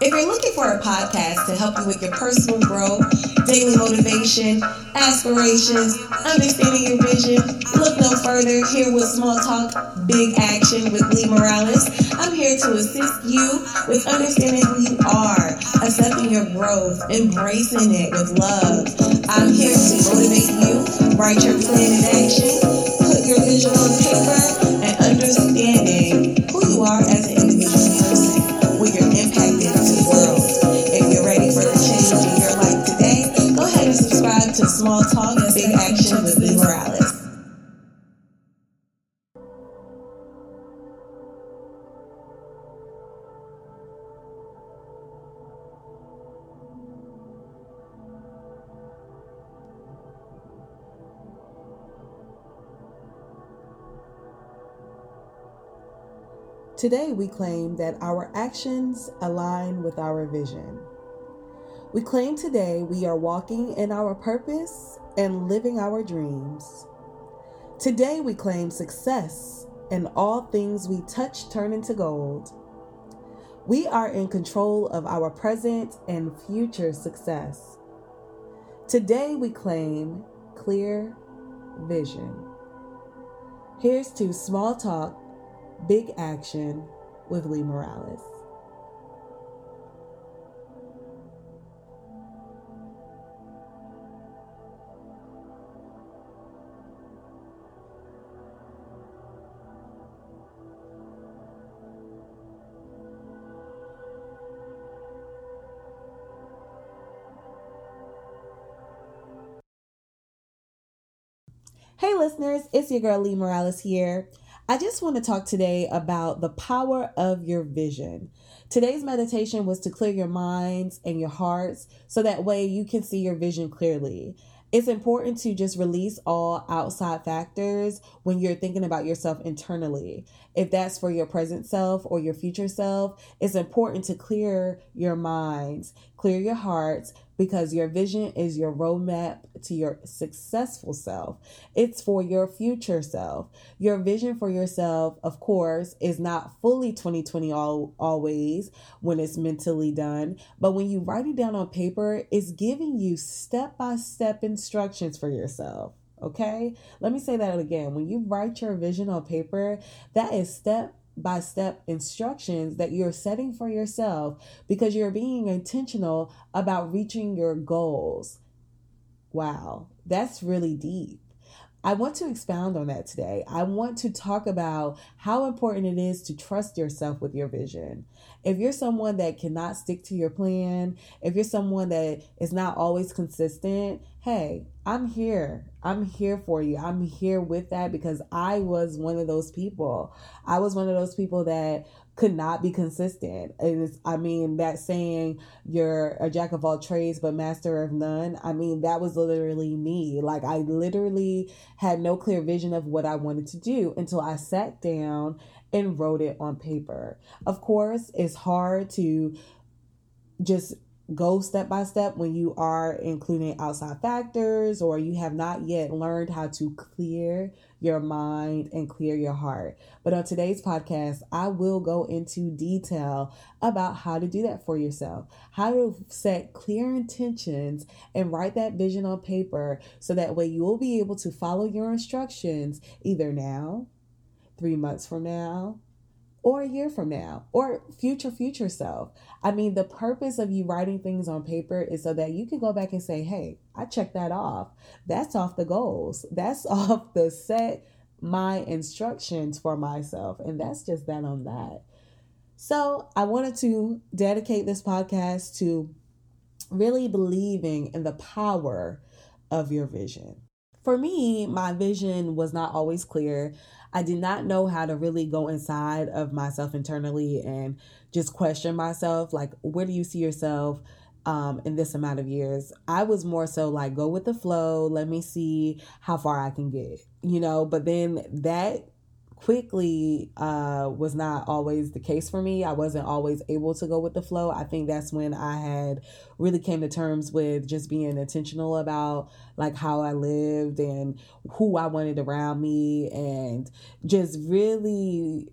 If you're looking for a podcast to help you with your personal growth, daily motivation, aspirations, understanding your vision, look no further. Here with Small Talk, Big Action with Li Morales. I'm here to assist you with understanding who you are, accepting your growth, embracing it with love. I'm here to motivate you, write your plan in action, put your vision on paper, and understanding who you are as Small Talk and Big Action with Li Morales. Today, we claim that our actions align with our vision. We claim today we are walking in our purpose and living our dreams. Today, we claim success and all things we touch turn into gold. We are in control of our present and future success. Today, we claim clear vision. Here's to small talk Big Action with Li Morales. Hey, listeners, it's your girl Li Morales here. I just want to talk today about the power of your vision. Today's meditation was to clear your minds and your hearts so that way you can see your vision clearly. It's important to just release all outside factors when you're thinking about yourself internally. If that's for your present self or your future self, it's important to clear your minds, clear your hearts, because your vision is your roadmap to your successful self. It's for your future self. Your vision for yourself, of course, is not fully 2020 all, always when it's mentally done, but when you write it down on paper, it's giving you step by step instructions for yourself. Okay, let me say that again. When you write your vision on paper, that is step by step instructions that you're setting for yourself because you're being intentional about reaching your goals. Wow, that's really deep. I want to expound on that today. I want to talk about how important it is to trust yourself with your vision. If you're someone that cannot stick to your plan, if you're someone that is not always consistent, hey, I'm here. I'm here for you. I'm here with that because I was one of those people. I was one of those people that could not be consistent. Is, I mean, that saying you're a jack of all trades but master of none. I mean, that was literally me. Like I literally had no clear vision of what I wanted to do until I sat down and wrote it on paper. Of course, it's hard to just go step by step when you are including outside factors or you have not yet learned how to clear your mind and clear your heart. But on today's podcast, I will go into detail about how to do that for yourself, how to set clear intentions and write that vision on paper so that way you will be able to follow your instructions either now, three months from now, or a year from now or future future self. I mean, the purpose of you writing things on paper is so that you can go back and say, "Hey, I checked that off. That's off the goals. That's off the set my instructions for myself." And that's just that on that. So, I wanted to dedicate this podcast to really believing in the power of your vision. For me, my vision was not always clear. I did not know how to really go inside of myself internally and just question myself like, where do you see yourself? Um, in this amount of years, I was more so like, go with the flow. Let me see how far I can get, you know. But then that quickly uh, was not always the case for me. I wasn't always able to go with the flow. I think that's when I had really came to terms with just being intentional about like how I lived and who I wanted around me and just really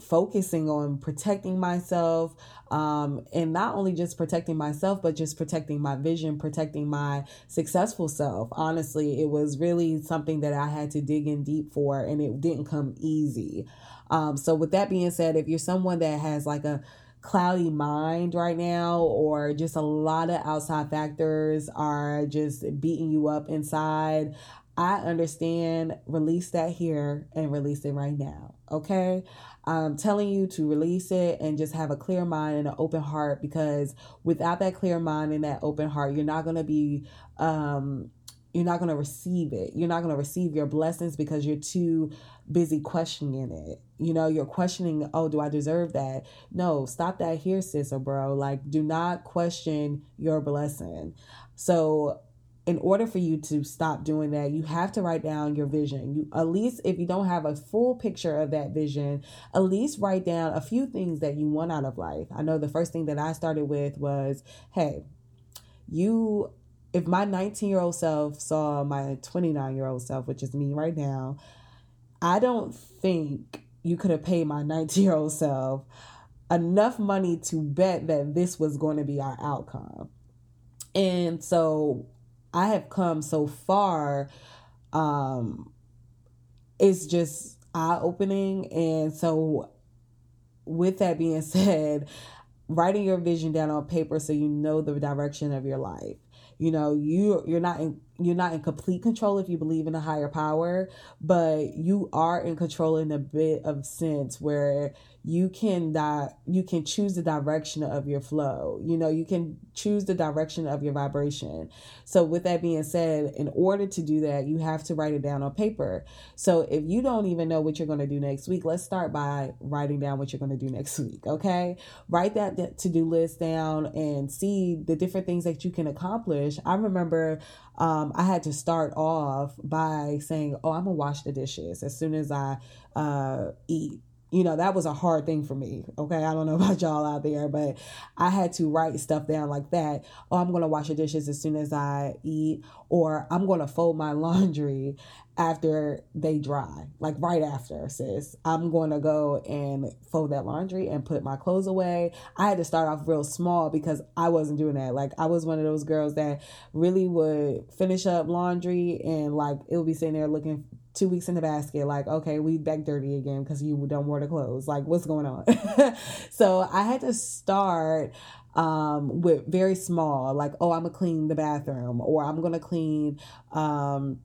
focusing on protecting myself um, and not only just protecting myself but just protecting my vision protecting my successful self honestly it was really something that i had to dig in deep for and it didn't come easy um, so with that being said if you're someone that has like a cloudy mind right now or just a lot of outside factors are just beating you up inside I understand. Release that here and release it right now. Okay. I'm telling you to release it and just have a clear mind and an open heart because without that clear mind and that open heart, you're not going to be, um, you're not going to receive it. You're not going to receive your blessings because you're too busy questioning it. You know, you're questioning, oh, do I deserve that? No, stop that here, sis or bro. Like, do not question your blessing. So, in order for you to stop doing that, you have to write down your vision. You at least if you don't have a full picture of that vision, at least write down a few things that you want out of life. I know the first thing that I started with was, hey, you if my 19-year-old self saw my 29-year-old self, which is me right now, I don't think you could have paid my 19-year-old self enough money to bet that this was going to be our outcome. And so I have come so far. Um, it's just eye opening. And so, with that being said, writing your vision down on paper so you know the direction of your life. You know, you you're not in you're not in complete control if you believe in a higher power, but you are in control in a bit of sense where you can di- you can choose the direction of your flow. You know you can choose the direction of your vibration. So with that being said in order to do that you have to write it down on paper. So if you don't even know what you're going to do next week let's start by writing down what you're going to do next week okay? Write that to-do list down and see the different things that you can accomplish. I remember um, i had to start off by saying oh i'm gonna wash the dishes. As soon as i uh, eat you know, that was a hard thing for me. Okay. I don't know about y'all out there, but I had to write stuff down like that. Oh, I'm going to wash the dishes as soon as I eat, or I'm going to fold my laundry after they dry, like right after, sis. I'm going to go and fold that laundry and put my clothes away. I had to start off real small because I wasn't doing that. Like, I was one of those girls that really would finish up laundry and like it would be sitting there looking two weeks in the basket like okay we back dirty again because you don't wear the clothes. Like what's going on? So i had to start um, with very small like oh i'm gonna clean the bathroom or i'm gonna clean um,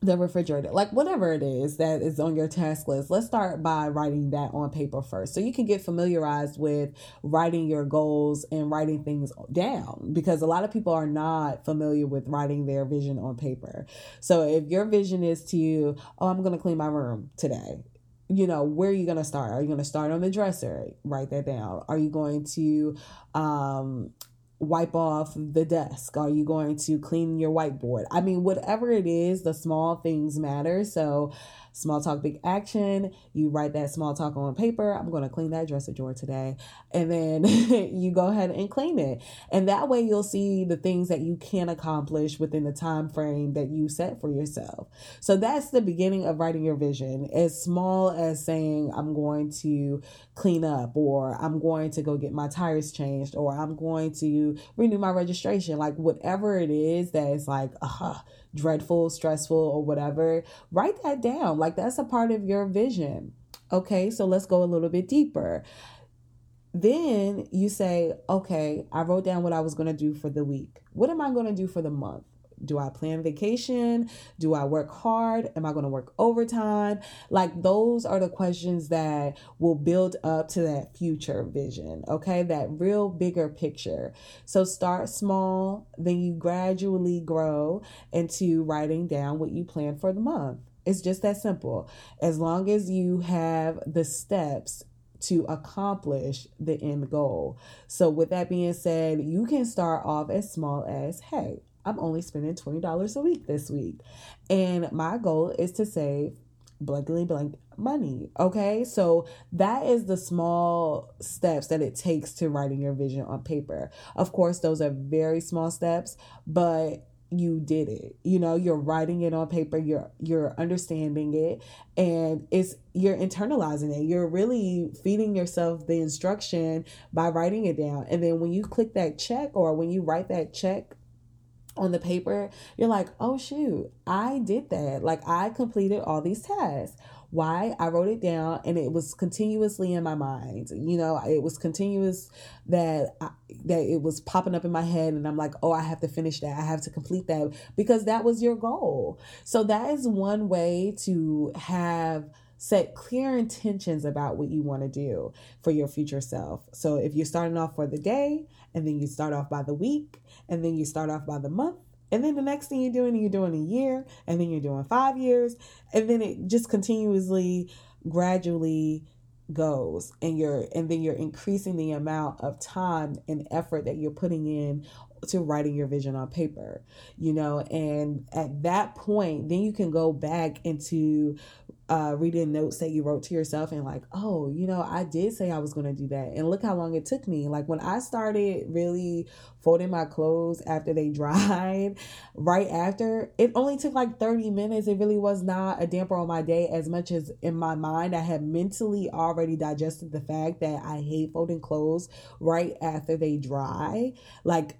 the refrigerator, like whatever it is that is on your task list. Let's start by writing that on paper first. So you can get familiarized with writing your goals and writing things down because a lot of people are not familiar with writing their vision on paper. So if your vision is to, oh, I'm going to clean my room today, you know, where are you going to start? Are you going to start on the dresser? Write that down. Are you going to um, wipe off the desk? Are you going to clean your whiteboard? I mean, whatever it is, the small things matter. So small talk, big action. You write that small talk on paper. I'm going to clean that dresser drawer today. And then you go ahead and clean it. And that way you'll see the things that you can accomplish within the time frame that you set for yourself. So that's the beginning of writing your vision. As small as saying, I'm going to clean up, or I'm going to go get my tires changed, or I'm going to renew my registration. Like whatever it is that is like, uh, dreadful, stressful, or whatever, write that down. Like that's a part of your vision. Okay, so let's go a little bit deeper. Then you say, okay, I wrote down what I was going to do for the week. What am I going to do for the month? Do I plan vacation? Do I work hard? Am I going to work overtime? Like, those are the questions that will build up to that future vision, okay? That real bigger picture. So, start small, then you gradually grow into writing down what you plan for the month. It's just that simple. As long as you have the steps to accomplish the end goal. So, with that being said, you can start off as small as hey, I'm only spending $20 a week this week. And my goal is to save blankly blank money. Okay. So that is the small steps that it takes to writing your vision on paper. Of course, those are very small steps, but you did it you know you're writing it on paper you're you're understanding it and it's you're internalizing it you're really feeding yourself the instruction by writing it down and then when you click that check or when you write that check on the paper you're like oh shoot i did that like i completed all these tasks why I wrote it down and it was continuously in my mind. You know, it was continuous that I, that it was popping up in my head and I'm like, "Oh, I have to finish that. I have to complete that because that was your goal." So that is one way to have set clear intentions about what you want to do for your future self. So if you're starting off for the day and then you start off by the week and then you start off by the month and then the next thing you're doing, you're doing a year, and then you're doing five years, and then it just continuously, gradually goes and you're and then you're increasing the amount of time and effort that you're putting in to writing your vision on paper you know and at that point then you can go back into uh, reading notes that you wrote to yourself and like, oh, you know, I did say I was going to do that. And look how long it took me. Like when I started really folding my clothes after they dried, right after, it only took like 30 minutes. It really was not a damper on my day as much as in my mind, I had mentally already digested the fact that I hate folding clothes right after they dry. Like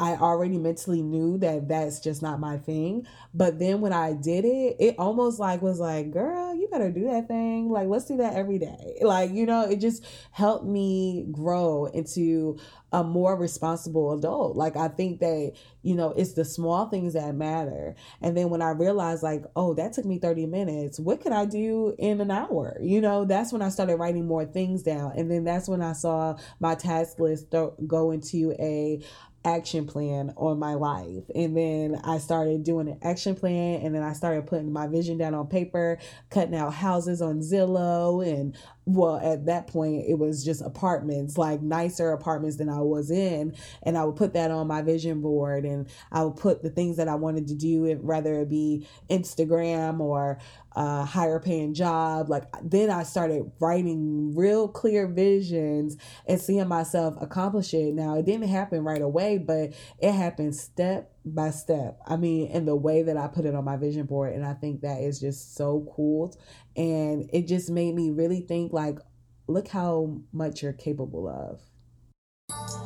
I already mentally knew that that's just not my thing. But then when I did it, it almost like was like, girl, you better do that thing. Like, let's do that every day. Like, you know, it just helped me grow into a more responsible adult. Like, I think that, you know, it's the small things that matter. And then when I realized, like, oh, that took me 30 minutes, what could I do in an hour? You know, that's when I started writing more things down. And then that's when I saw my task list go into a action plan on my life. And then I started doing an action plan and then I started putting my vision down on paper, cutting out houses on Zillow and well at that point it was just apartments like nicer apartments than i was in. And i would put that on my vision board and i would put the things that i wanted to do whether it be instagram or a higher paying job. Like then i started writing real clear visions and seeing myself accomplish it. Now it didn't happen right away but it happened step by step. I mean, in the way that I put it on my vision board. And I think that is just so cool. And it just made me really think like, look how much you're capable of.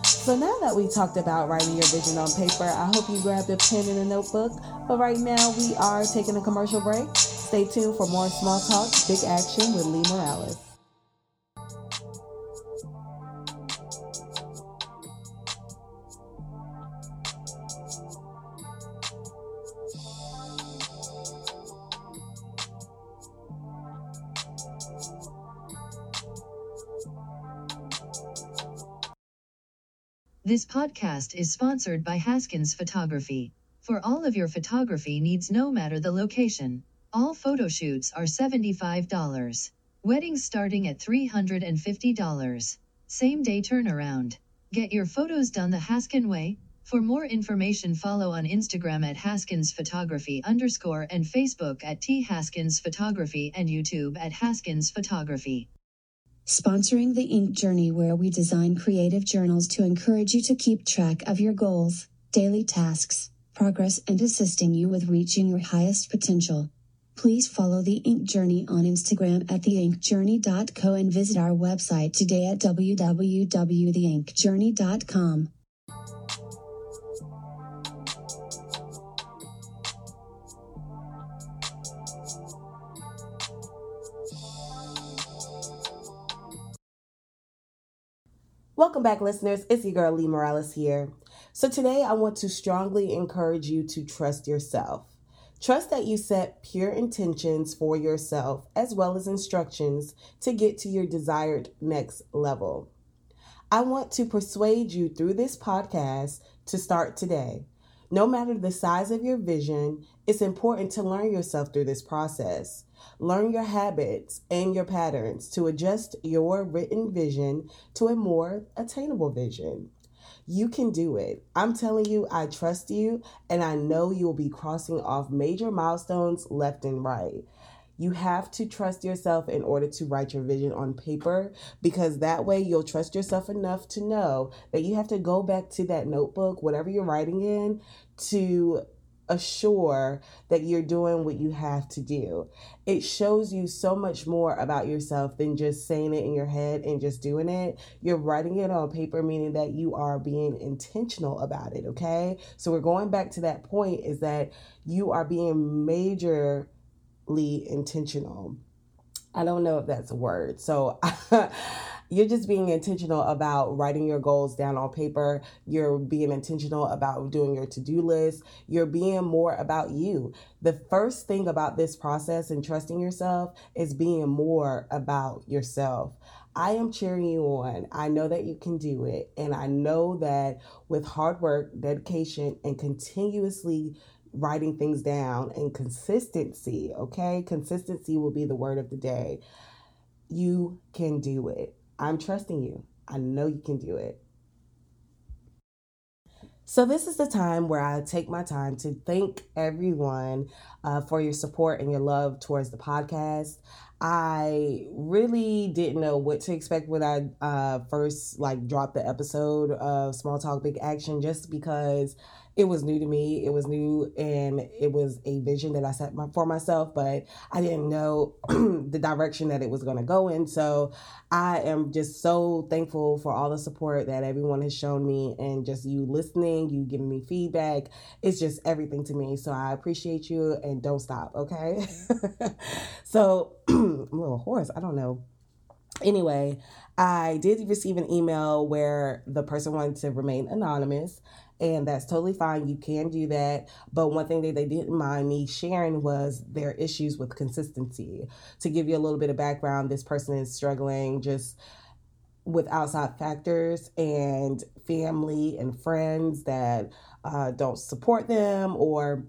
So now that we talked about writing your vision on paper, I hope you grabbed a pen and a notebook. But right now we are taking a commercial break. Stay tuned for more small talk, big action with Li Morales. This podcast is sponsored by Haskins Photography. For all of your photography needs, no matter the location, all photo shoots are $75. Weddings starting at $350. Same day turnaround. Get your photos done the Haskin way. For more information, follow on Instagram at Haskins Photography underscore and Facebook at T Haskins Photography and YouTube at Haskins Photography sponsoring the Ink Journey, where we design creative journals to encourage you to keep track of your goals, daily tasks, progress, and assisting you with reaching your highest potential. Please follow the Ink Journey on Instagram at theinkjourney.co and visit our website today at www.theinkjourney.com. Welcome back, listeners. It's your girl Li Morales here. So, today I want to strongly encourage you to trust yourself. Trust that you set pure intentions for yourself as well as instructions to get to your desired next level. I want to persuade you through this podcast to start today. No matter the size of your vision, it's important to learn yourself through this process. Learn your habits and your patterns to adjust your written vision to a more attainable vision. You can do it. I'm telling you, I trust you, and I know you will be crossing off major milestones left and right. You have to trust yourself in order to write your vision on paper because that way you'll trust yourself enough to know that you have to go back to that notebook, whatever you're writing in, to assure that you're doing what you have to do. It shows you so much more about yourself than just saying it in your head and just doing it. You're writing it on paper, meaning that you are being intentional about it, okay? So we're going back to that point is that you are being majorly intentional. I don't know if that's a word. So you're just being intentional about writing your goals down on paper. You're being intentional about doing your to do list. You're being more about you. The first thing about this process and trusting yourself is being more about yourself. I am cheering you on. I know that you can do it. And I know that with hard work, dedication, and continuously writing things down and consistency, okay? Consistency will be the word of the day. You can do it. I'm trusting you. I know you can do it. So, this is the time where I take my time to thank everyone uh, for your support and your love towards the podcast. I really didn't know what to expect when I uh, first like dropped the episode of Small Talk Big Action, just because it was new to me. It was new and it was a vision that I set my, for myself, but I didn't know the direction that it was going to go in. So I am just so thankful for all the support that everyone has shown me and just you listening, you giving me feedback. It's just everything to me. So I appreciate you and don't stop, okay? so I'm a little hoarse. I don't know. Anyway, I did receive an email where the person wanted to remain anonymous and that's totally fine. You can do that. But one thing that they didn't mind me sharing was their issues with consistency. To give you a little bit of background, this person is struggling just with outside factors and family and friends that uh, don't support them or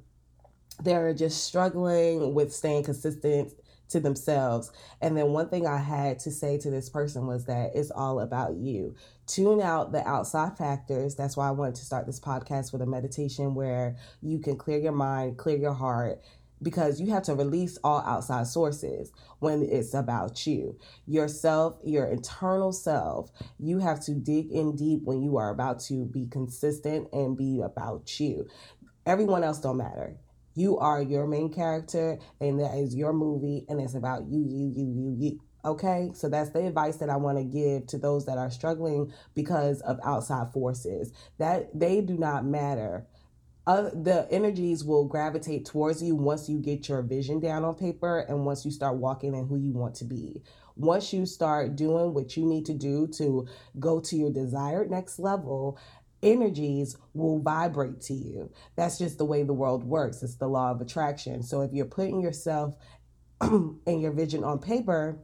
they're just struggling with staying consistent to themselves. And then one thing I had to say to this person was that it's all about you. Tune out the outside factors. That's why I wanted to start this podcast with a meditation where you can clear your mind, clear your heart, because you have to release all outside sources when it's about you. Yourself, your internal self, you have to dig in deep when you are about to be consistent and be about you. Everyone else don't matter. You are your main character, and that is your movie, and it's about you, you, you, you, you. Okay, so that's the advice that I want to give to those that are struggling because of outside forces. That they do not matter. Uh, the energies will gravitate towards you once you get your vision down on paper and once you start walking in who you want to be. Once you start doing what you need to do to go to your desired next level, energies will vibrate to you. That's just the way the world works. It's the law of attraction. So if you're putting yourself and your vision on paper,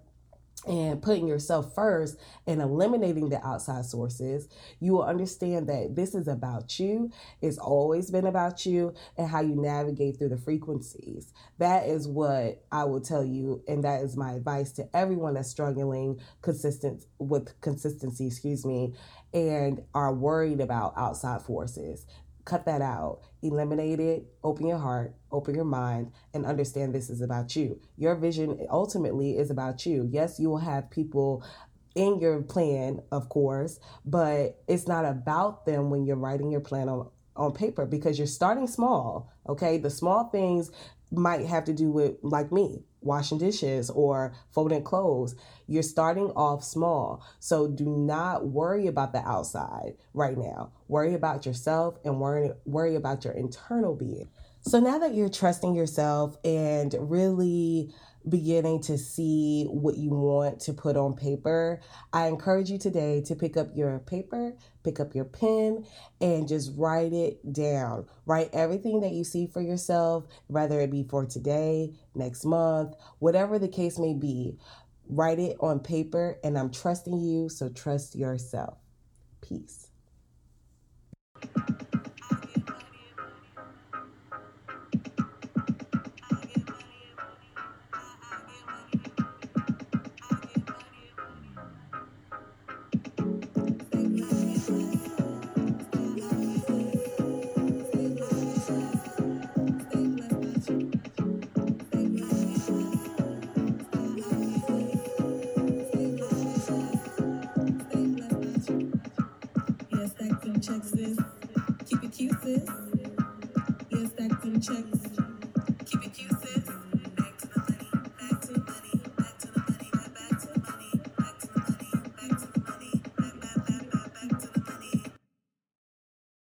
and putting yourself first and eliminating the outside sources, you will understand that this is about you. It's always been about you and how you navigate through the frequencies. That is what I will tell you, and that is my advice to everyone that's struggling consistent with consistency, excuse me, and are worried about outside forces cut that out, eliminate it, open your heart, open your mind, and understand this is about you. Your vision ultimately is about you. Yes, you will have people in your plan, of course, but it's not about them when you're writing your plan on, on paper because you're starting small. Okay. The small things might have to do with, like me, washing dishes or folding clothes. You're starting off small. So do not worry about the outside right now. Worry about yourself and worry, worry about your internal being. So now that you're trusting yourself and really beginning to see what you want to put on paper, I encourage you today to pick up your paper, pick up your pen, and just write it down. Write everything that you see for yourself, whether it be for today, next month, whatever the case may be. Write it on paper, and I'm trusting you, so trust yourself. Peace.